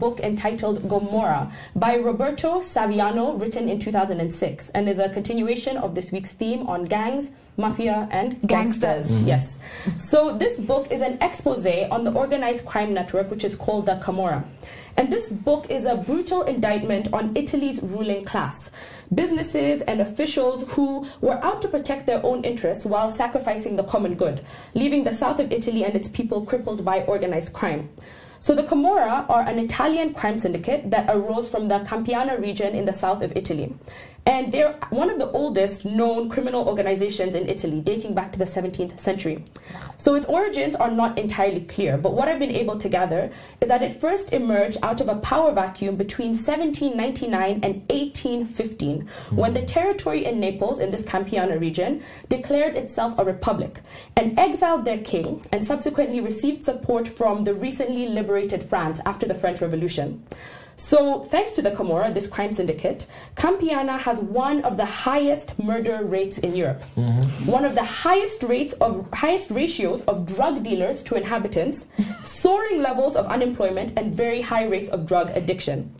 book entitled Gomorrah by Roberto Saviano, written in 2006, and is a continuation of this week's theme on gangs, mafia, and gangsters. Gangsters. Yes. So this book is an expose on the organized crime network, which is called the Camorra. And this book is a brutal indictment on Italy's ruling class, businesses and officials who were out to protect their own interests while sacrificing the common good, leaving the south of Italy and its people crippled by organized crime. So the Camorra are an Italian crime syndicate that arose from the Campania region in the south of Italy. And they're one of the oldest known criminal organizations in Italy, dating back to the 17th century. So its origins are not entirely clear, but what I've been able to gather is that it first emerged out of a power vacuum between 1799 and 1815, when the territory in Naples, in this Campania region, declared itself a republic and exiled their king, and subsequently received support from the recently liberated France after the French Revolution. So, thanks to the Camorra, this crime syndicate, Campiana has one of the highest murder rates in Europe, mm-hmm. one of the highest rates of highest ratios of drug dealers to inhabitants, soaring levels of unemployment, and very high rates of drug addiction.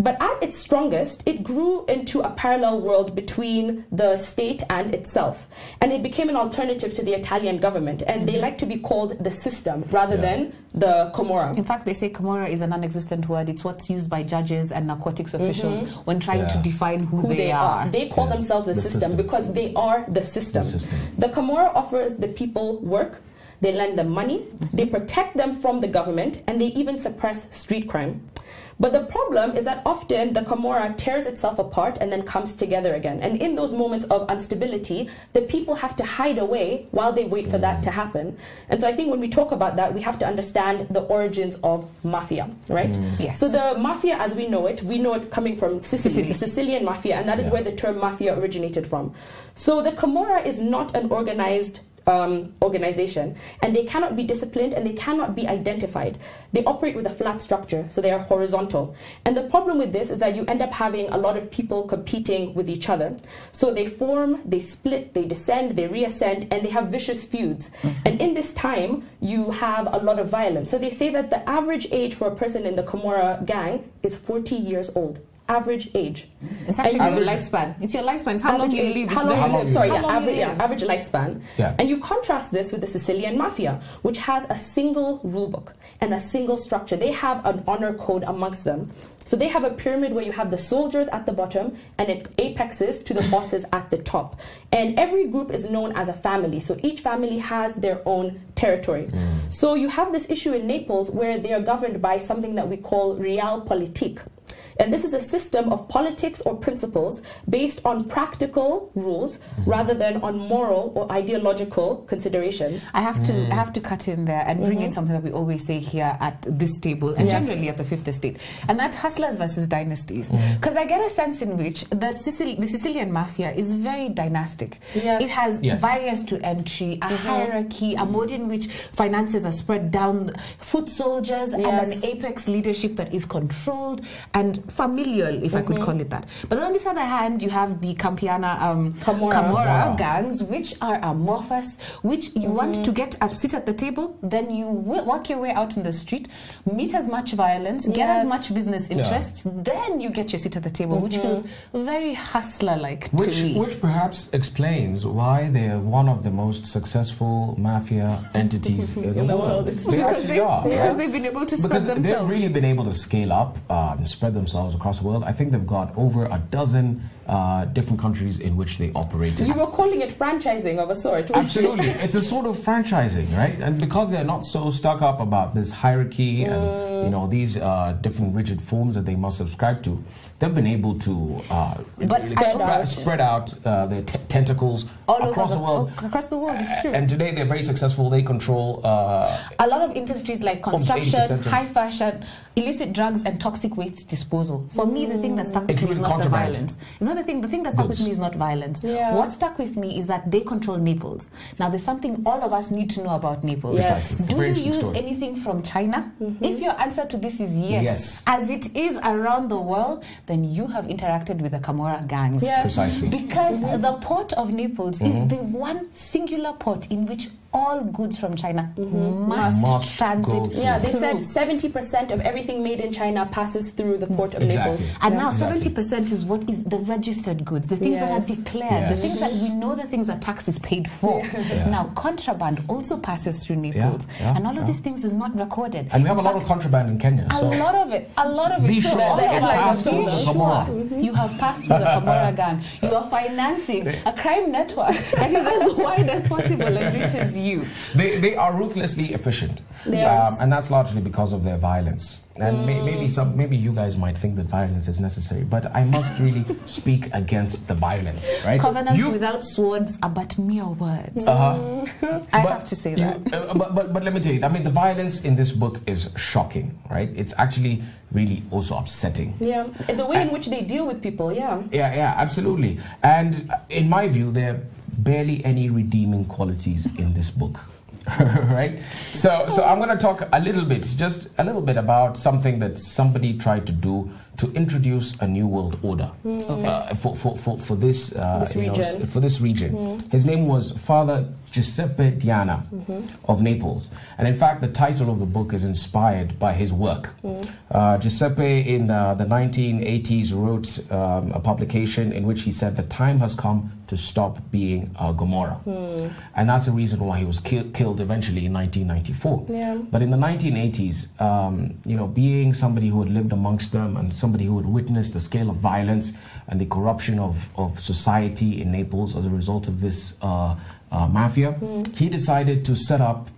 But at its strongest, it grew into a parallel world between the state and itself. And it became an alternative to the Italian government. And they mm-hmm. like to be called the system rather Yeah. than the Camorra. In fact, they say Camorra is a non-existent word. It's what's used by judges and narcotics mm-hmm. officials when trying to define who, who they, are. They call Yeah. themselves the, The system, system. because they are the system. The system. The Camorra offers the people work, they lend them money, they protect them from the government, and they even suppress street crime. But the problem is that often the Camorra tears itself apart and then comes together again. And in those moments of instability, the people have to hide away while they wait for that to happen. And so I think when we talk about that, we have to understand the origins of mafia, right? Mm. Yes. So the mafia as we know it, we know it coming from Sicily, Sicily. the Sicilian mafia, and that is Yeah. where the term mafia originated from. So the Camorra is not an organized um, organization, and they cannot be disciplined and they cannot be identified. They operate with a flat structure, so they are horizontal. And the problem with this is that you end up having a lot of people competing with each other. So they form, they split, they descend, they reascend, and they have vicious feuds. And in this time, you have a lot of violence. So they say that the average age for a person in the Camorra gang is 40 years old. Average age. It's actually And your you- lifespan. It's your lifespan. It's how long you age, live. How It's long you live? Sorry, yeah, long you average, yeah, average lifespan. Yeah. And you contrast this with the Sicilian mafia, which has a single rule book and a single structure. They have an honor code amongst them. So they have a pyramid where you have the soldiers at the bottom and it apexes to the bosses at the top. And every group is known as a family. So each family has their own territory. Mm. So you have this issue in Naples where they are governed by something that we call real realpolitik. And this is a system of politics or principles based on practical rules mm-hmm. rather than on moral or ideological considerations. I have to I mm. have to cut in there and bring in mm-hmm. something that we always say here at this table and Yes. generally at the fifth estate, and that's hustlers versus dynasties. Mm-hmm. Because I get a sense in which the, Sicil- the Sicilian mafia is very dynastic. Yes. It has Yes. barriers to entry, a hierarchy, a mode in which finances are spread down, foot soldiers, and an apex leadership that is controlled and familial, if I could call it that. But on this other hand, you have the Campiana um, Camorra. Camorra Wow. gangs, which are amorphous, which you want to get a sit at the table, then you wi- work your way out in the street, meet as much violence, get as much business interests, then you get your seat at the table, which feels very hustler-like Which, to me. which perhaps explains why they're one of the most successful mafia entities in, the, the world. world. They because they, are. because right? they've been able to spread because themselves. they've really been able to scale up, um, spread themselves across the world. I think they've got over a dozen uh, different countries in which they operate. You were calling it franchising of a sort. Absolutely, it's a sort of franchising, right? And because they're not so stuck up about this hierarchy and you know these uh, different rigid forms that they must subscribe to, they've been able to uh, spread out. spread out uh, their te- tentacles all across over the world. across the world, it's true. And today they're very successful. They control uh, a lot of industries like construction, high fashion, illicit drugs, and toxic waste disposal. For me, the thing that stuck with me is not the violence. It's not the thing. The thing that stuck Goods. with me is not violence. Yeah. What stuck with me is that they control Naples. Now, there's something all of us need to know about Naples. Yes. Precisely. Do you use story. anything from China? Mm-hmm. If your answer to this is yes, Yes. as it is around the world, then you have interacted with the Camorra gangs. Yes. precisely. Because mm-hmm. the port of Naples is mm-hmm. the one singular port in which all goods from China Mm-hmm. must, Must transit. Yeah, they said seventy percent of everything made in China passes through the port of Exactly. Naples. And Yeah. now Exactly. seventy percent is what is the registered goods, the things that are declared, Yes. the things that we know the things that tax is paid for. Yeah. Now contraband also passes through Naples, yeah, and all of yeah. these things is not recorded. And we have In a lot of contraband in Kenya. a lot of it, a lot of it. Be so sure all to of it, pass be through the sure you have passed through the Camorra gang. You are financing a crime network that is as wide as possible and reaches you. they, they are ruthlessly efficient. Yes. Um, and that's largely because of their violence. And may, maybe some, maybe you guys might think that violence is necessary, but I must really speak against the violence, right? Covenants You- without swords are but mere words. Uh-huh. I But have to say you- that. uh, but, but, but let me tell you, I mean, the violence in this book is shocking, right? It's actually really also upsetting. Yeah, the way in which they deal with people. Yeah. Yeah, yeah, absolutely. And in my view, there are barely any redeeming qualities in this book. right? So, so I'm going to talk a little bit, just a little bit about something that somebody tried to do to introduce a new world order uh, for, for, for, for this, uh, This you know, for this region. His name was Father Giuseppe Diana of Naples, and in fact, the title of the book is inspired by his work. Uh, Giuseppe, in uh, the 1980s, wrote um, a publication in which he said the time has come to stop being a Gomorrah, and that's the reason why he was ki- killed eventually in 1994. Yeah. But in the 1980s, um, you know, being somebody who had lived amongst them and somebody who had witnessed the scale of violence and the corruption of, of society in Naples as a result of this uh, mafia, he decided to set up.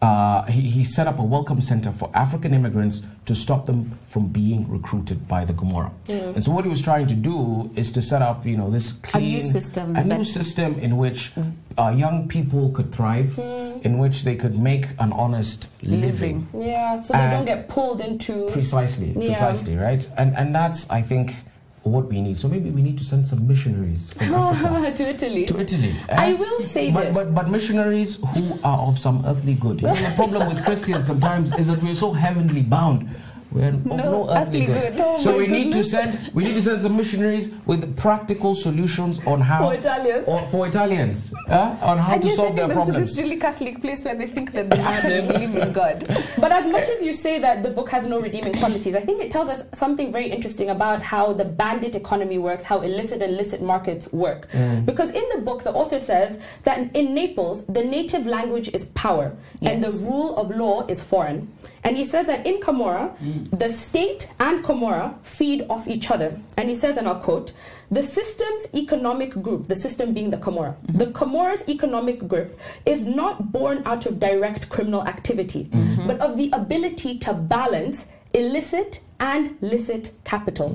Uh, he, he set up a welcome center for African immigrants to stop them from being recruited by the Gomorrah. And so, what he was trying to do is to set up, you know, this clean... A new system a new system in which uh, young people could thrive, in which they could make an honest living. Living. Yeah, so they And- don't get pulled into. Precisely, Yeah. precisely, right? And and that's I think what we need. So maybe we need to send some missionaries from Africa to Italy. to Italy. I eh? will say but, this. But, but missionaries who are of some earthly good. You know, the problem with Christians sometimes is that we're so heavenly bound. We're of no, earthly, good. Oh so we need to send we need to send some missionaries with practical solutions on how For Italians. or for Italians uh, on how And to solve sending their them to this really Catholic place where they think that they actually believe in God. But as much as you say that the book has no redeeming qualities, I think it tells us something very interesting about how the bandit economy works, how illicit and illicit markets work. Mm. Because in the book, the author says that in Naples, the native language is power and the rule of law is foreign. And he says that in Camorra, the state and Camorra feed off each other. And he says, and I'll quote, the system's economic group, the system being the Camorra, mm-hmm. the Camorra's economic group is not born out of direct criminal activity, mm-hmm. but of the ability to balance illicit and licit capital.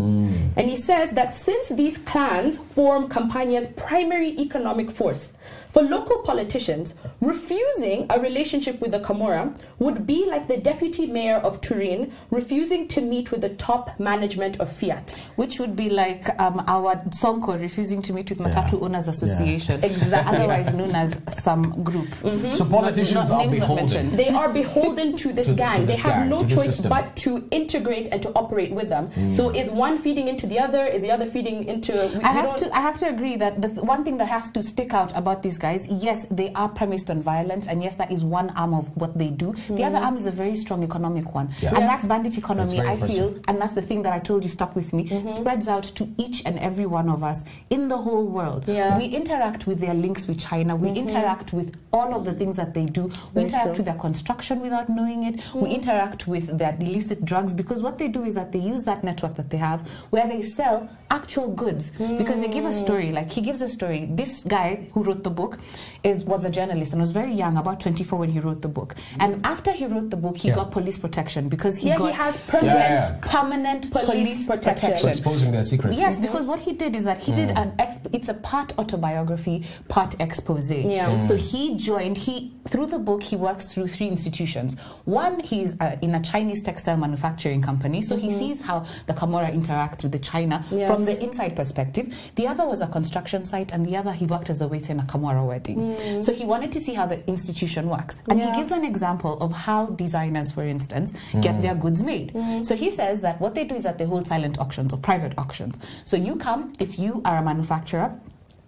And he says that since these clans form Campania's primary economic force, for local politicians, refusing a relationship with the Camorra would be like the deputy mayor of Turin refusing to meet with the top management of Fiat. Which would be like um, our Sonko refusing to meet with Matatu Yeah. Owners Association. Exactly. Otherwise known as some group. So politicians Not- are beholden. They are beholden to this To the- gang. to they have gang, no choice system. but to integrate and to operate with them. So mm. is one feeding into the other? Is the other feeding into? We, I we have to I have to agree that the th- one thing that has to stick out about these guys, yes, they are premised on violence, and yes, that is one arm of what they do. The other mm. arm is a very strong economic one, Yeah. and Yes. that bandit economy, very I feel, and that's the thing that I told you stuck with me, mm-hmm. spreads out to each and every one of us in the whole world. Yeah. We interact with their links with China. We mm-hmm. interact with all of the things that they do. We Very interact true. with their construction without knowing it. We mm-hmm. interact with their illicit drugs because what they do is that they use that network that they have where they sell actual goods because they give a story hmm. like he gives a story this guy who wrote the book is was a journalist and was very young about 24 when he wrote the book and after he wrote the book he Yeah. got police protection because he Yeah, he has permanent Yeah, yeah. permanent Police police, protection. protection, For exposing their secrets. Yes, because what he did is that he did hmm. an ex- it's a part autobiography, part expose. Yeah. Hmm. So he joined he through the book he works through three institutions. One he's uh, in a Chinese textile manufacturing company, so he mm-hmm. sees how the Camorra interacts with the China Yes. From the inside perspective. The other was a construction site, and the other he worked as a waiter in a Camorra wedding. Mm. So he wanted to see how the institution works, and Yeah. he gives an example of how designers, for instance, get mm. their goods made. Mm. So he says that what they do is that they hold silent auctions or private auctions. So you come if you are a manufacturer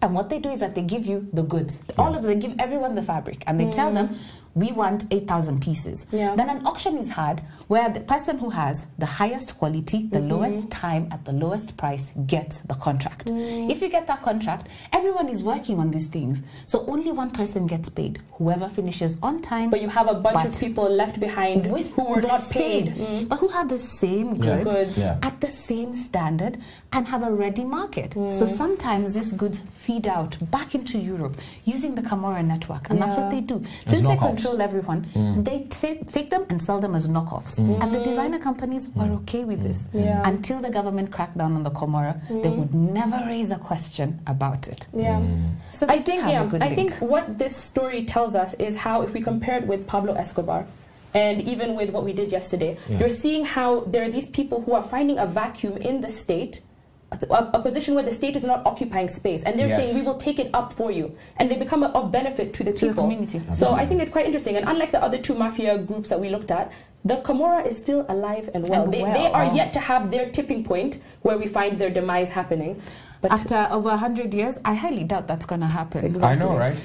And what they do is that they give you the goods. All of them they give everyone the fabric, and they tell them, we want 8,000 pieces. Yeah. Then an auction is had where the person who has the highest quality, the mm-hmm. lowest time, at the lowest price gets the contract. Mm. If you get that contract, everyone is working on these things. So only one person gets paid. Whoever finishes on time. But you have a bunch of people left behind with who were the not paid. same, mm. but who have the same Yeah. goods, Goods. Yeah. at the same standard and have a ready market. Mm. So sometimes these goods feed out back into Europe using the Camorra network, and that's what they do. As Since they knockoffs. Control mm. everyone, mm. they ta- take them and sell them as knockoffs. Mm. And the designer companies were okay with this Mm. Yeah. Mm. until the government cracked down on the Camorra. They would never raise a question about it. Yeah. So I think have a yeah. good I link. think what this story tells us is how if we compare it with Pablo Escobar and even with what we did yesterday, Yeah. you're seeing how there are these people who are finding a vacuum in the state. A, a position where the state is not occupying space, and they're Yes. saying we will take it up for you, and they become of benefit to the To the people. community. So I think it's quite interesting. And unlike the other two mafia groups that we looked at, the Camorra is still alive and well. And they, well. they are Oh. yet to have their tipping point where we find their demise happening. But After over 100 years, I highly doubt that's going to happen. I know, right?